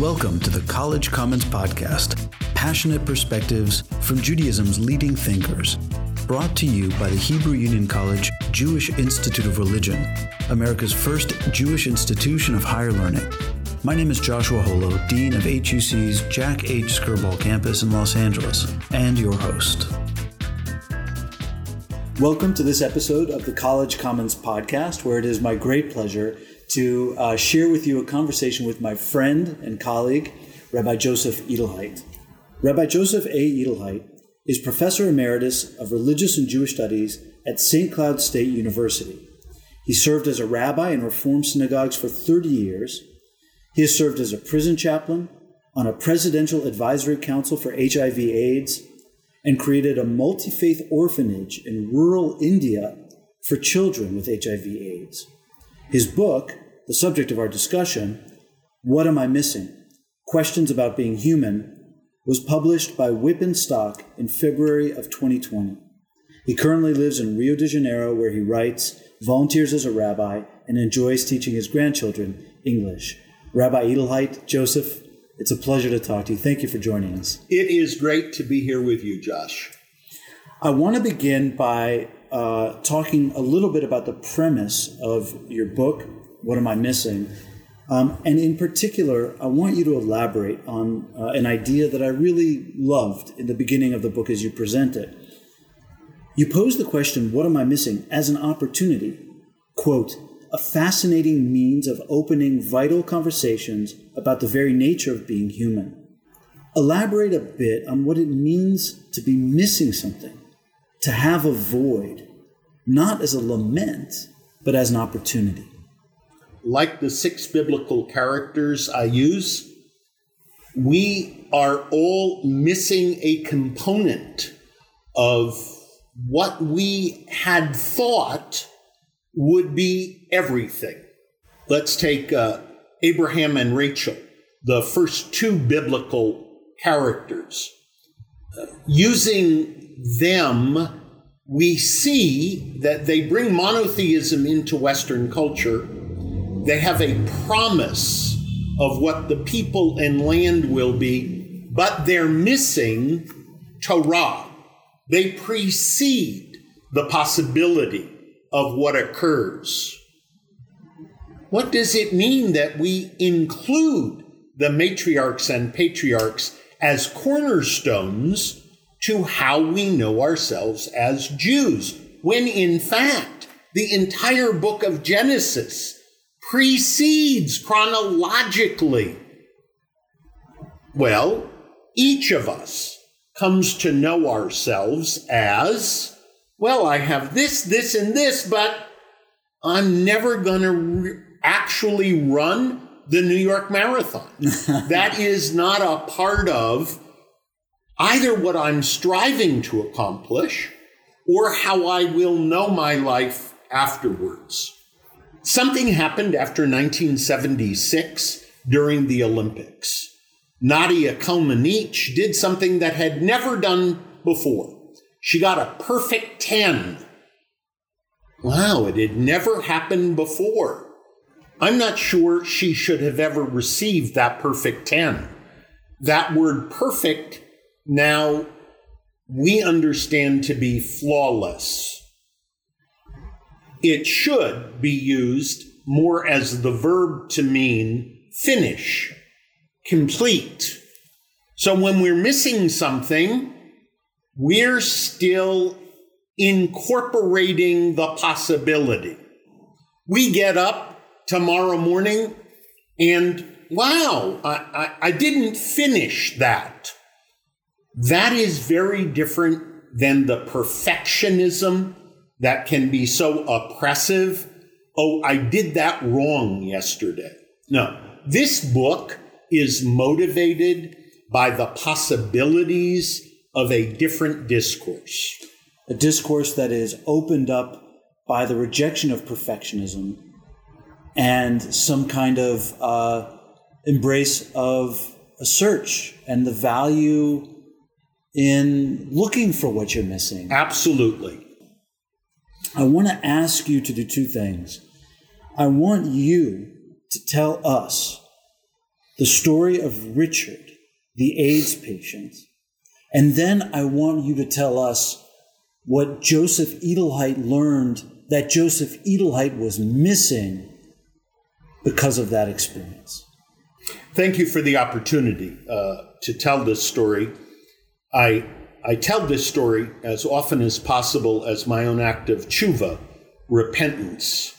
Welcome to the College Commons Podcast passionate perspectives from Judaism's leading thinkers. Brought to you by the Hebrew Union College Jewish Institute of Religion, America's first Jewish institution of higher learning. My name is Joshua Holo, Dean of HUC's Jack H. Skirball campus in Los Angeles, and your host. Welcome to this episode of the College Commons Podcast, where it is my great pleasure to uh, share with you a conversation with my friend and colleague, Rabbi Joseph Edelheit. Rabbi Joseph A. Edelheit is Professor Emeritus of Religious and Jewish Studies at St. Cloud State University. He served as a rabbi in Reform synagogues for 30 years. He has served as a prison chaplain, on a presidential advisory council for HIV/AIDS, and created a multi faith orphanage in rural India for children with HIV/AIDS. His book, the subject of our discussion, What Am I Missing? Questions About Being Human, was published by Wipf and Stock in February of 2020. He currently lives in Rio de Janeiro, where he writes, volunteers as a rabbi, and enjoys teaching his grandchildren English. Rabbi Edelheit, Joseph, it's a pleasure to talk to you. Thank you for joining us. It is great to be here with you, Josh. I want to begin by uh, talking a little bit about the premise of your book, What Am I Missing? Um, and in particular, I want you to elaborate on uh, an idea that I really loved in the beginning of the book as you present it. You pose the question, What am I missing? as an opportunity. Quote, a fascinating means of opening vital conversations about the very nature of being human. Elaborate a bit on what it means to be missing something, to have a void, not as a lament, but as an opportunity like the six biblical characters I use, we are all missing a component of what we had thought would be everything. Let's take uh, Abraham and Rachel, the first two biblical characters. Uh, using them, we see that they bring monotheism into Western culture they have a promise of what the people and land will be, but they're missing Torah. They precede the possibility of what occurs. What does it mean that we include the matriarchs and patriarchs as cornerstones to how we know ourselves as Jews, when in fact, the entire book of Genesis precedes chronologically. Well, each of us comes to know ourselves as well, I have this, this, and this, but I'm never going to re- actually run the New York Marathon. that is not a part of either what I'm striving to accomplish or how I will know my life afterwards. Something happened after 1976 during the Olympics. Nadia Comaneci did something that had never done before. She got a perfect 10. Wow, it had never happened before. I'm not sure she should have ever received that perfect 10. That word perfect now we understand to be flawless it should be used more as the verb to mean finish, complete. So when we're missing something, we're still incorporating the possibility. We get up tomorrow morning and wow, I, I, I, didn't finish that. That is very different than the perfectionism that can be so oppressive. Oh, I did that wrong yesterday. No, this book is motivated by the possibilities of a different discourse. A discourse that is opened up by the rejection of perfectionism and some kind of uh, embrace of a search and the value in looking for what you're missing. Absolutely. I want to ask you to do two things. I want you to tell us the story of Richard, the AIDS patient. And then I want you to tell us what Joseph Edelheit learned that Joseph Edelheit was missing because of that experience. Thank you for the opportunity uh, to tell this story. I, I tell this story as often as possible as my own act of tshuva, repentance.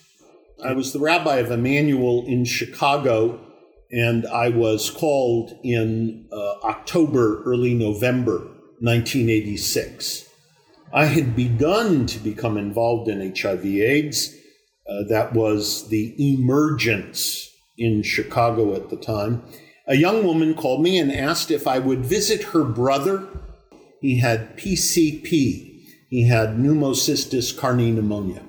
I was the rabbi of Emanuel in Chicago, and I was called in uh, October, early November 1986. I had begun to become involved in HIV/AIDS. Uh, that was the emergence in Chicago at the time. A young woman called me and asked if I would visit her brother. He had PCP, he had pneumocystis carinii pneumonia.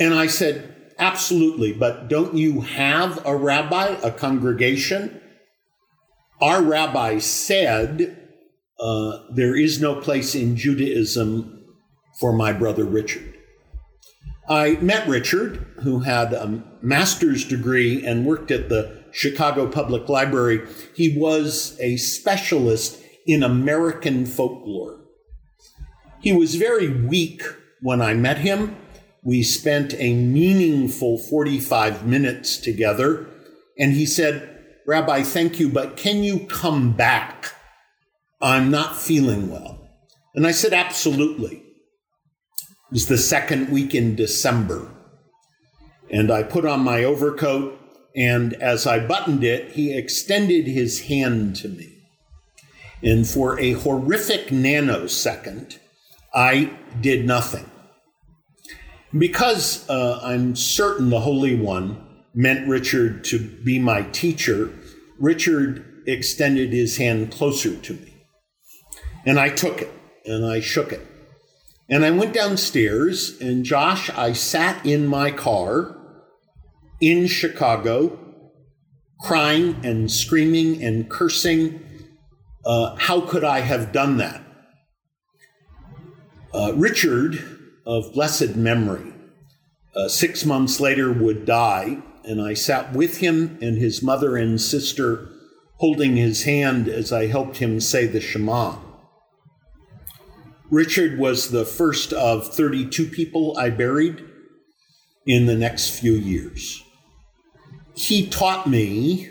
And I said, Absolutely, but don't you have a rabbi, a congregation? Our rabbi said uh, there is no place in Judaism for my brother Richard. I met Richard, who had a master's degree and worked at the Chicago Public Library. He was a specialist in American folklore. He was very weak when I met him. We spent a meaningful 45 minutes together, and he said, Rabbi, thank you, but can you come back? I'm not feeling well. And I said, Absolutely. It was the second week in December. And I put on my overcoat, and as I buttoned it, he extended his hand to me. And for a horrific nanosecond, I did nothing. Because uh, I'm certain the Holy One meant Richard to be my teacher, Richard extended his hand closer to me. And I took it and I shook it. And I went downstairs, and Josh, I sat in my car in Chicago, crying and screaming and cursing. Uh, how could I have done that? Uh, Richard, of blessed memory, uh, six months later would die, and I sat with him and his mother and sister, holding his hand as I helped him say the Shema. Richard was the first of 32 people I buried in the next few years. He taught me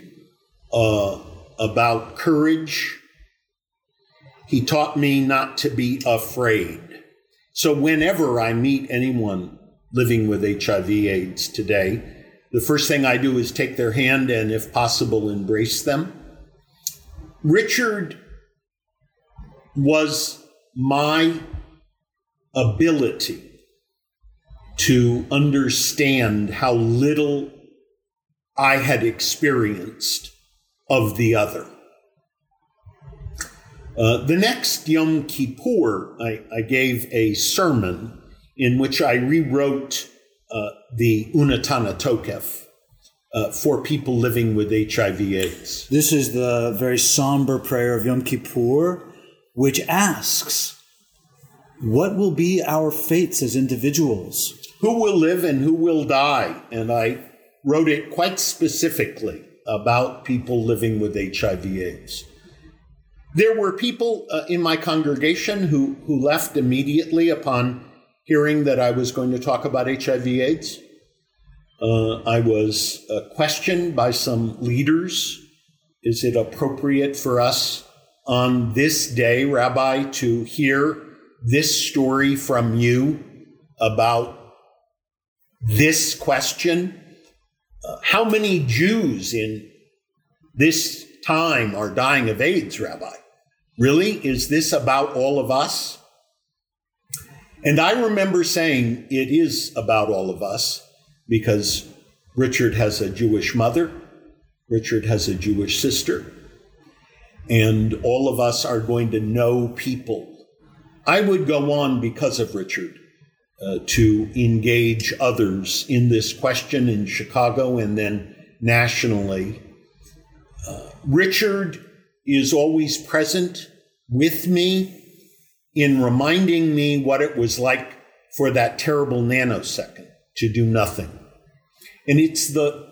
uh, about courage. He taught me not to be afraid. So, whenever I meet anyone living with HIV/AIDS today, the first thing I do is take their hand and, if possible, embrace them. Richard was my ability to understand how little I had experienced of the other. Uh, the next Yom Kippur, I, I, gave a sermon in which I rewrote uh, the Unetaneh Tokef uh, for people living with HIV/AIDS. This is the very somber prayer of Yom Kippur which asks, What will be our fates as individuals? Who will live and who will die? And I wrote it quite specifically about people living with HIV/AIDS. There were people uh, in my congregation who, who left immediately upon hearing that I was going to talk about HIV/AIDS. Uh, I was uh, questioned by some leaders. Is it appropriate for us on this day, Rabbi, to hear this story from you about this question? Uh, how many Jews in this time are dying of AIDS, Rabbi? Really? Is this about all of us? And I remember saying it is about all of us because Richard has a Jewish mother, Richard has a Jewish sister, and all of us are going to know people. I would go on because of Richard uh, to engage others in this question in Chicago and then nationally. Richard is always present with me in reminding me what it was like for that terrible nanosecond to do nothing. And it's the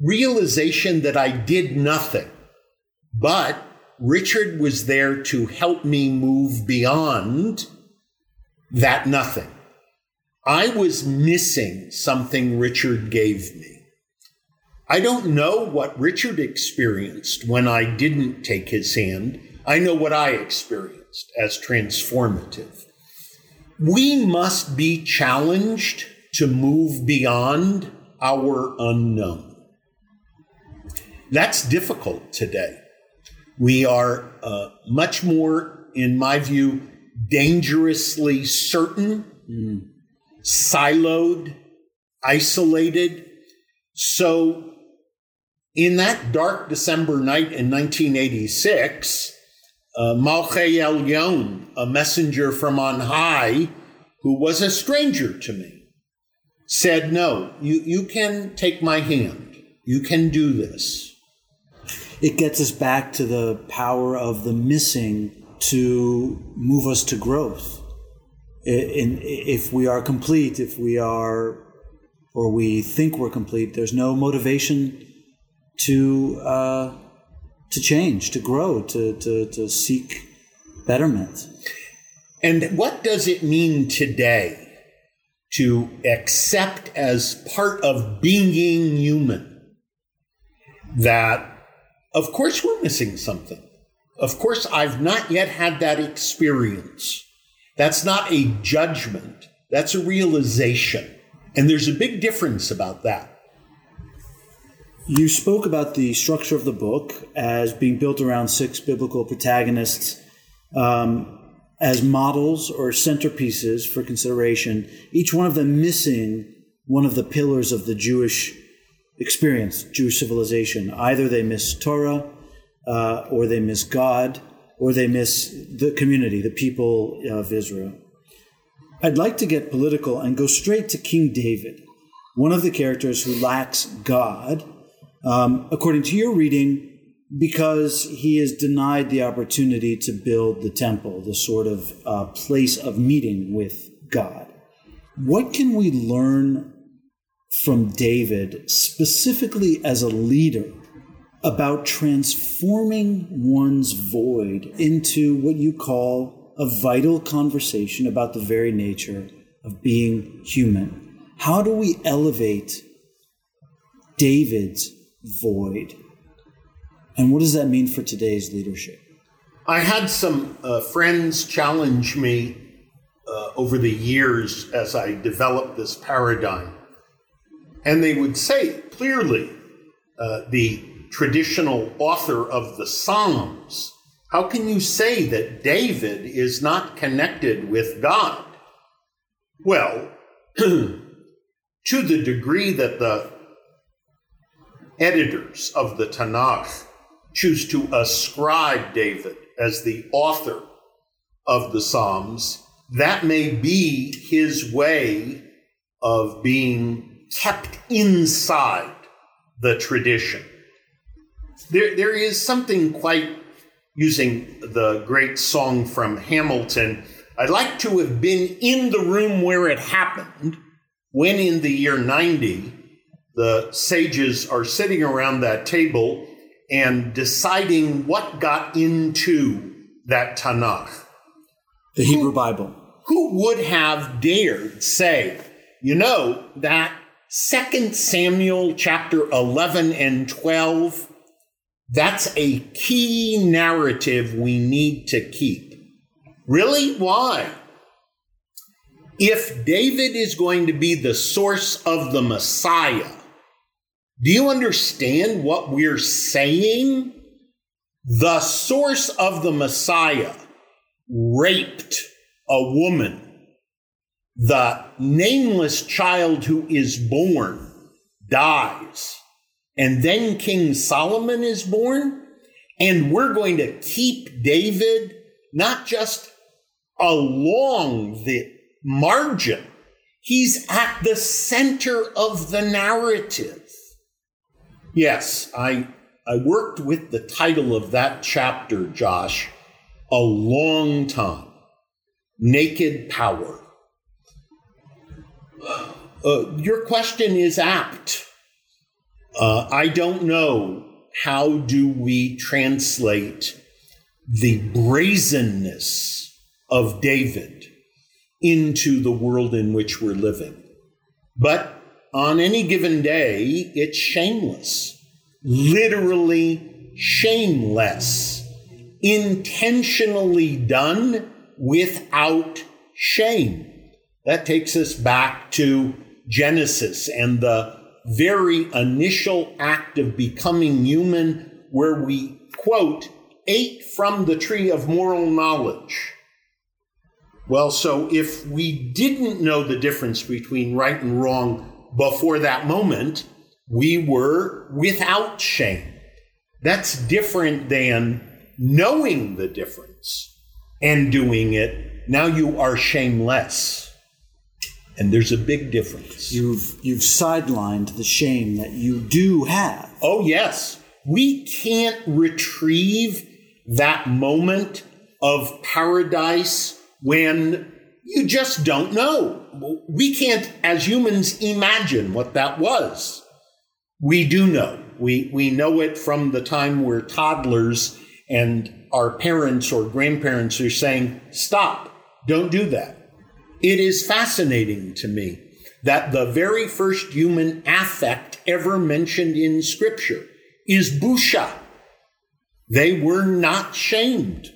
realization that I did nothing, but Richard was there to help me move beyond that nothing. I was missing something Richard gave me. I don't know what Richard experienced when I didn't take his hand. I know what I experienced as transformative. We must be challenged to move beyond our unknown. That's difficult today. We are uh, much more, in my view, dangerously certain, mm. siloed, isolated. So, in that dark December night in 1986, uh, Malach Elyon, a messenger from on high, who was a stranger to me, said, No, you, you can take my hand. You can do this. It gets us back to the power of the missing to move us to growth. In, if we are complete, if we are, or we think we're complete, there's no motivation to uh, to change, to grow, to, to, to seek betterment. And what does it mean today to accept as part of being human that, of course, we're missing something? Of course, I've not yet had that experience. That's not a judgment, that's a realization. And there's a big difference about that. You spoke about the structure of the book as being built around six biblical protagonists um, as models or centerpieces for consideration, each one of them missing one of the pillars of the Jewish experience, Jewish civilization. Either they miss Torah, uh, or they miss God, or they miss the community, the people of Israel. I'd like to get political and go straight to King David, one of the characters who lacks God, um, according to your reading, because he is denied the opportunity to build the temple, the sort of uh, place of meeting with God. What can we learn from David, specifically as a leader, about transforming one's void into what you call a vital conversation about the very nature of being human. How do we elevate David's void? And what does that mean for today's leadership? I had some uh, friends challenge me uh, over the years as I developed this paradigm. And they would say clearly uh, the traditional author of the Psalms, how can you say that David is not connected with God? Well, to the degree that the editors of the Tanakh choose to ascribe David as the author of the Psalms, that may be his way of being kept inside the tradition there, there is something quite using the great song from Hamilton. I'd like to have been in the room where it happened when, in the year 90, the sages are sitting around that table and deciding what got into that Tanakh. The Hebrew who, Bible. Who would have dared say, you know, that Second Samuel chapter 11 and 12 that's a key narrative we need to keep. Really? Why? If David is going to be the source of the Messiah, do you understand what we're saying? The source of the Messiah raped a woman. The nameless child who is born dies and then King Solomon is born, and we're going to keep David not just along the margin, he's at the center of the narrative. Yes, I, I worked with the title of that chapter, Josh, a long time Naked Power. Uh, your question is apt Uh, I don't know how do we translate the brazenness of David into the world in which we're living. But on any given day, it's shameless, literally shameless, intentionally done without shame. That takes us back to Genesis and the very initial act of becoming human, where we, quote, ate from the tree of moral knowledge. Well, so if we didn't know the difference between right and wrong before that moment, we were without shame. That's different than knowing the difference and doing it. Now you are shameless. And there's a big difference. You've you've sidelined the shame that you do have. Oh yes. We can't retrieve that moment of paradise when you just don't know. We can't, as humans, imagine what that was. We do know. We, we know it from the time we're toddlers and our parents or grandparents are saying, stop, don't do that. It is fascinating to me that the very first human affect ever mentioned in Scripture is busha. They were not shamed.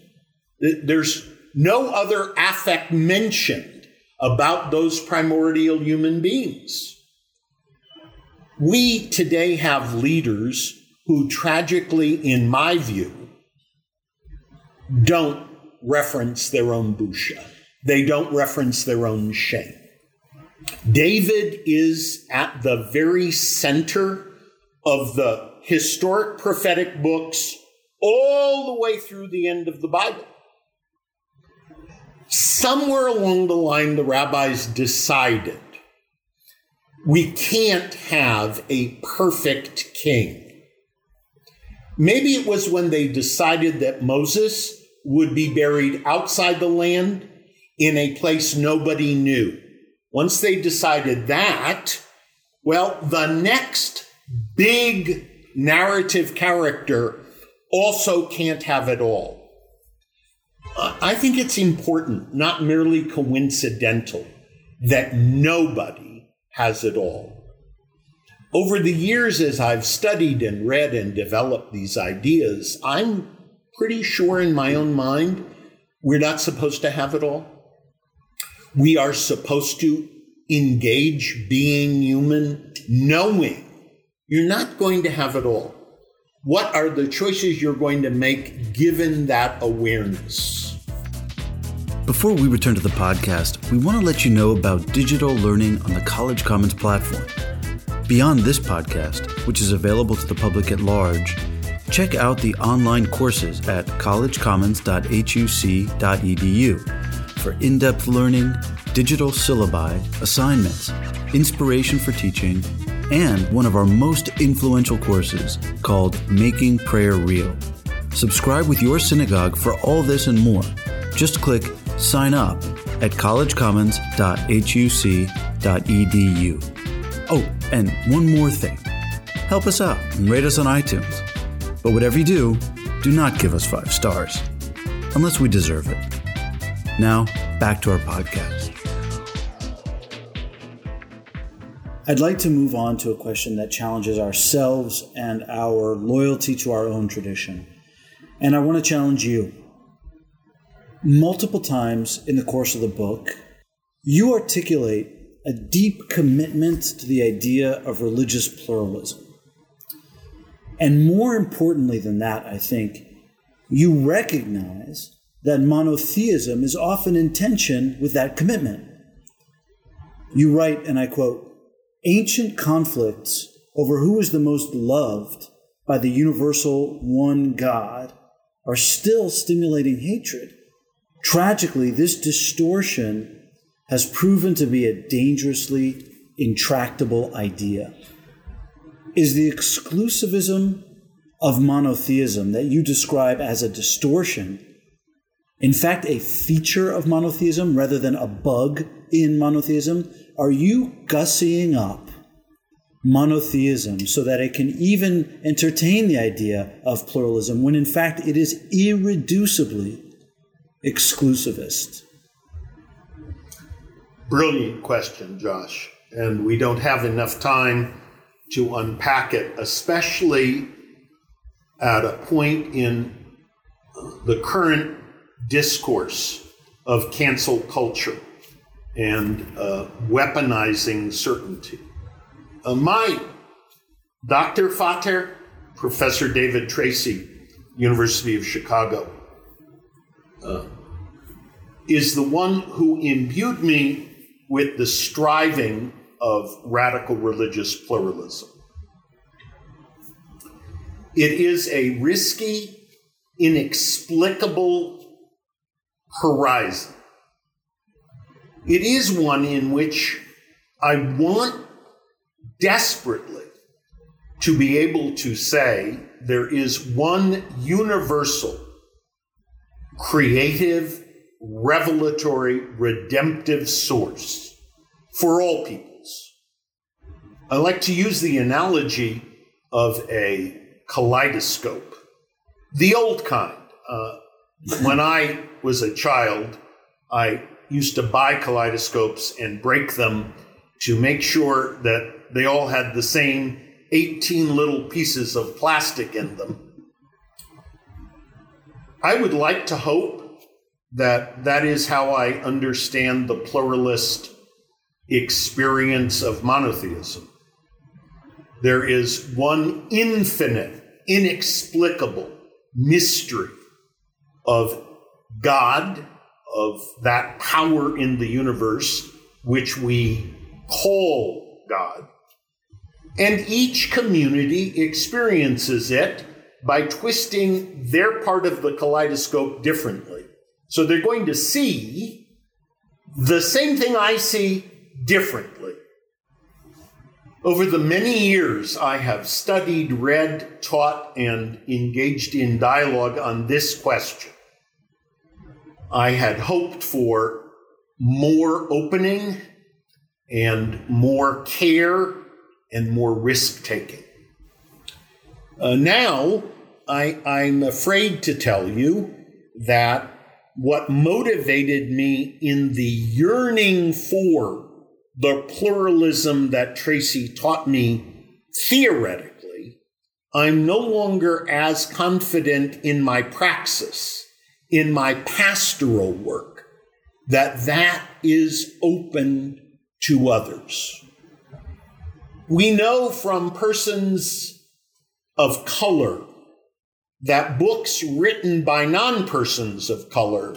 There's no other affect mentioned about those primordial human beings. We today have leaders who tragically, in my view, don't reference their own busha. They don't reference their own shame. David is at the very center of the historic prophetic books all the way through the end of the Bible. Somewhere along the line, the rabbis decided we can't have a perfect king. Maybe it was when they decided that Moses would be buried outside the land in a place nobody knew. Once they decided that, well, the next big narrative character also can't have it all. I think it's important, not merely coincidental, that nobody has it all. Over the years, as I've studied and read and developed these ideas, I'm pretty sure in my own mind we're not supposed to have it all. We are supposed to engage being human, knowing you're not going to have it all. What are the choices you're going to make given that awareness? Before we return to the podcast, we want to let you know about digital learning on the College Commons platform. Beyond this podcast, which is available to the public at large, check out the online courses at collegecommons.huc.edu for in depth learning, digital syllabi, assignments, inspiration for teaching, and one of our most influential courses called Making Prayer Real. Subscribe with your synagogue for all this and more. Just click Sign Up at collegecommons.huc.edu. Oh, and one more thing help us out and rate us on iTunes. But whatever you do, do not give us five stars, unless we deserve it. Now, back to our podcast. I'd like to move on to a question that challenges ourselves and our loyalty to our own tradition. And I want to challenge you. Multiple times in the course of the book, you articulate a deep commitment to the idea of religious pluralism. And more importantly than that, I think, you recognize that monotheism is often in tension with that commitment. You write, and I quote, ancient conflicts over who is the most loved by the universal one God are still stimulating hatred. Tragically, this distortion has proven to be a dangerously intractable idea. Is the exclusivism of monotheism that you describe as a distortion in fact, a feature of monotheism rather than a bug in monotheism? Are you gussying up monotheism so that it can even entertain the idea of pluralism when in fact it is irreducibly exclusivist? Brilliant question, Josh. And we don't have enough time to unpack it, especially at a point in the current discourse of cancel culture and uh, weaponizing certainty. Uh, my Doktorvater, Professor David Tracy, University of Chicago, uh, is the one who imbued me with the striving of radical religious pluralism. It is a risky, inexplicable horizon. It is one in which I want desperately to be able to say there is one universal, creative, revelatory, redemptive source for all peoples. I like to use the analogy of a kaleidoscope, the old kind. Uh, when I was a child, I used to buy kaleidoscopes and break them to make sure that they all had the same 18 little pieces of plastic in them. I would like to hope that that is how I understand the pluralist experience of monotheism. There is one infinite, inexplicable mystery of God, of that power in the universe, which we call God. And each community experiences it by twisting their part of the kaleidoscope differently. So they're going to see the same thing I see differently. Over the many years I have studied, read, taught, and engaged in dialogue on this question, I had hoped for more opening and more care and more risk taking. Uh, now, I, I'm afraid to tell you that what motivated me in the yearning for the pluralism that Tracy taught me theoretically, I'm no longer as confident in my praxis, in my pastoral work, that that is open to others. We know from persons of color that books written by non persons of color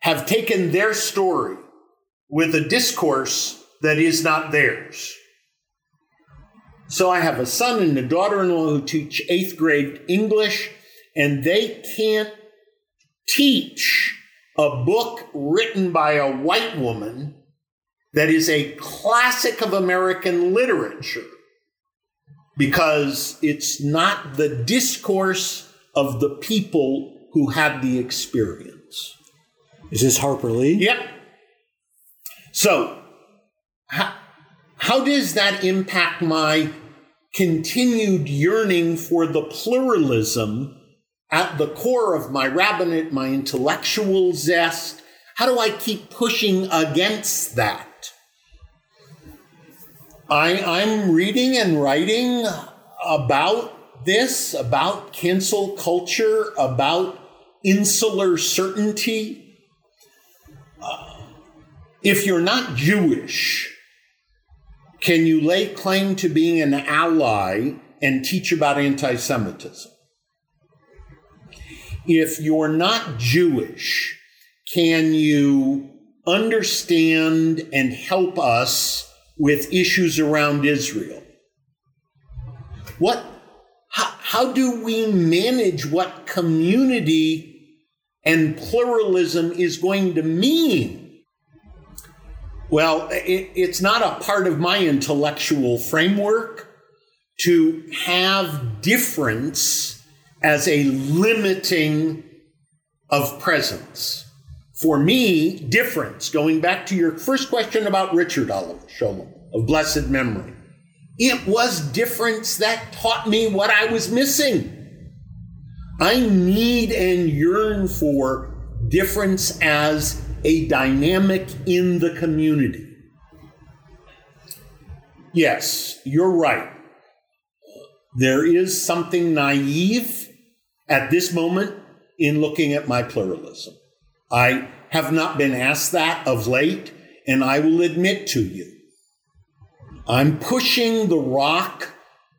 have taken their story with a discourse that is not theirs. So I have a son and a daughter in law who teach eighth grade English, and they can't teach a book written by a white woman that is a classic of American literature because it's not the discourse of the people who had the experience. Is this Harper Lee? Yep. So, how, how does that impact my continued yearning for the pluralism at the core of my rabbinate, my intellectual zest? How do I keep pushing against that? I, I'm reading and writing about this about cancel culture, about insular certainty. Uh, if you're not Jewish, can you lay claim to being an ally and teach about anti Semitism? If you're not Jewish, can you understand and help us with issues around Israel? What how, how do we manage what community and pluralism is going to mean? Well, it, it's not a part of my intellectual framework to have difference as a limiting of presence. For me, difference, going back to your first question about Richard Oliver Scholem of blessed memory, It was difference that taught me what I was missing. I need and yearn for difference as a dynamic in the community. Yes, you're right. There is something naive at this moment in looking at my pluralism. I have not been asked that of late, and I will admit to you, I'm pushing the rock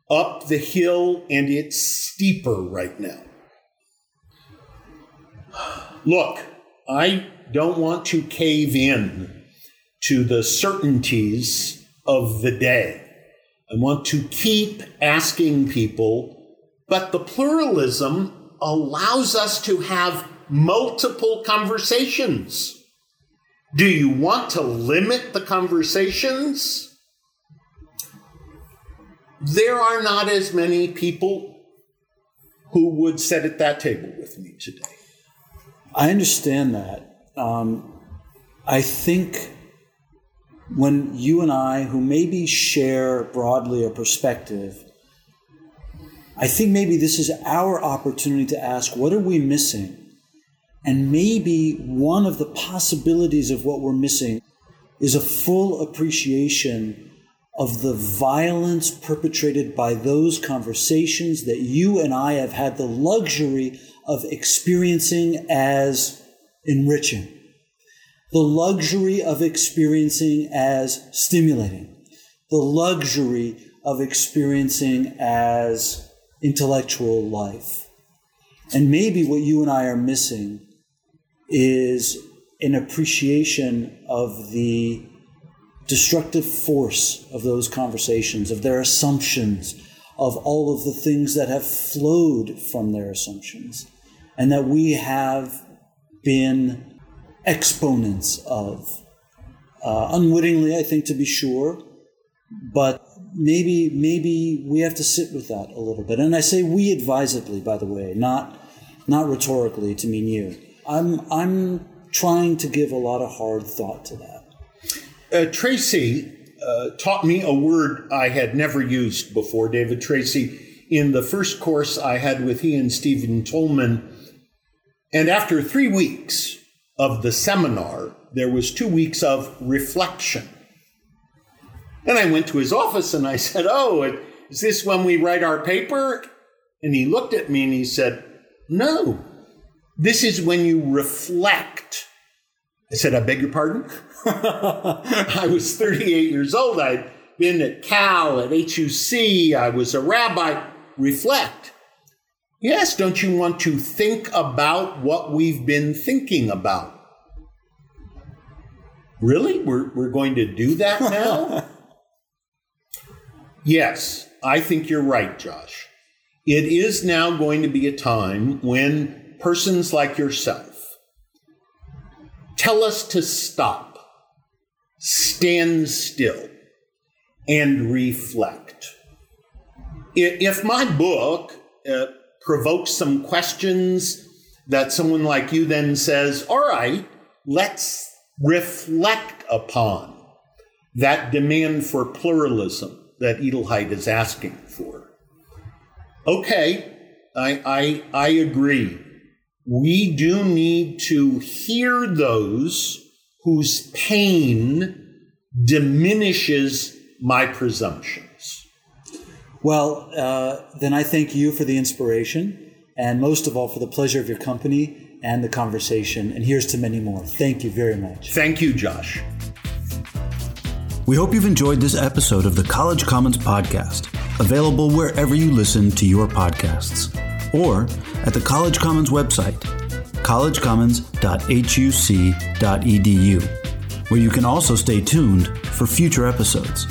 up the hill, and it's steeper right now. Look, I don't want to cave in to the certainties of the day. I want to keep asking people, but the pluralism allows us to have multiple conversations. Do you want to limit the conversations? There are not as many people who would sit at that table with me today. I understand that. Um, I think when you and I, who maybe share broadly a perspective, I think maybe this is our opportunity to ask what are we missing? And maybe one of the possibilities of what we're missing is a full appreciation of the violence perpetrated by those conversations that you and I have had the luxury of experiencing as enriching, the luxury of experiencing as stimulating, the luxury of experiencing as intellectual life. And maybe what you and I are missing is an appreciation of the destructive force of those conversations, of their assumptions, of all of the things that have flowed from their assumptions, and that we have been exponents of. Uh, unwittingly, I think, to be sure, but maybe maybe we have to sit with that a little bit. And I say we advisedly, by the way, not not rhetorically to mean you. I'm I'm trying to give a lot of hard thought to that. Uh, Tracy uh, taught me a word I had never used before. David Tracy, in the first course I had with he and Stephen Toulmin, and after three weeks of the seminar, there was two weeks of reflection. And I went to his office and I said, Oh, is this when we write our paper? And he looked at me and he said, No, this is when you reflect. I said, I beg your pardon? I was 38 years old. I'd been at Cal, at HUC. I was a rabbi. Reflect. Yes, don't you want to think about what we've been thinking about? Really? We're, we're going to do that now? yes, I think you're right, Josh. It is now going to be a time when persons like yourself tell us to stop, stand still, and reflect. If my book uh, provokes some questions that someone like you then says, all right, let's reflect upon that demand for pluralism that Edelheit is asking for. Okay, I, I, I agree. We do need to hear those whose pain diminishes my presumptions. Well, uh, then I thank you for the inspiration and most of all for the pleasure of your company and the conversation. And here's to many more. Thank you very much. Thank you, Josh. We hope you've enjoyed this episode of the College Commons Podcast, available wherever you listen to your podcasts, or at the College Commons website, collegecommons.huc.edu, where you can also stay tuned for future episodes.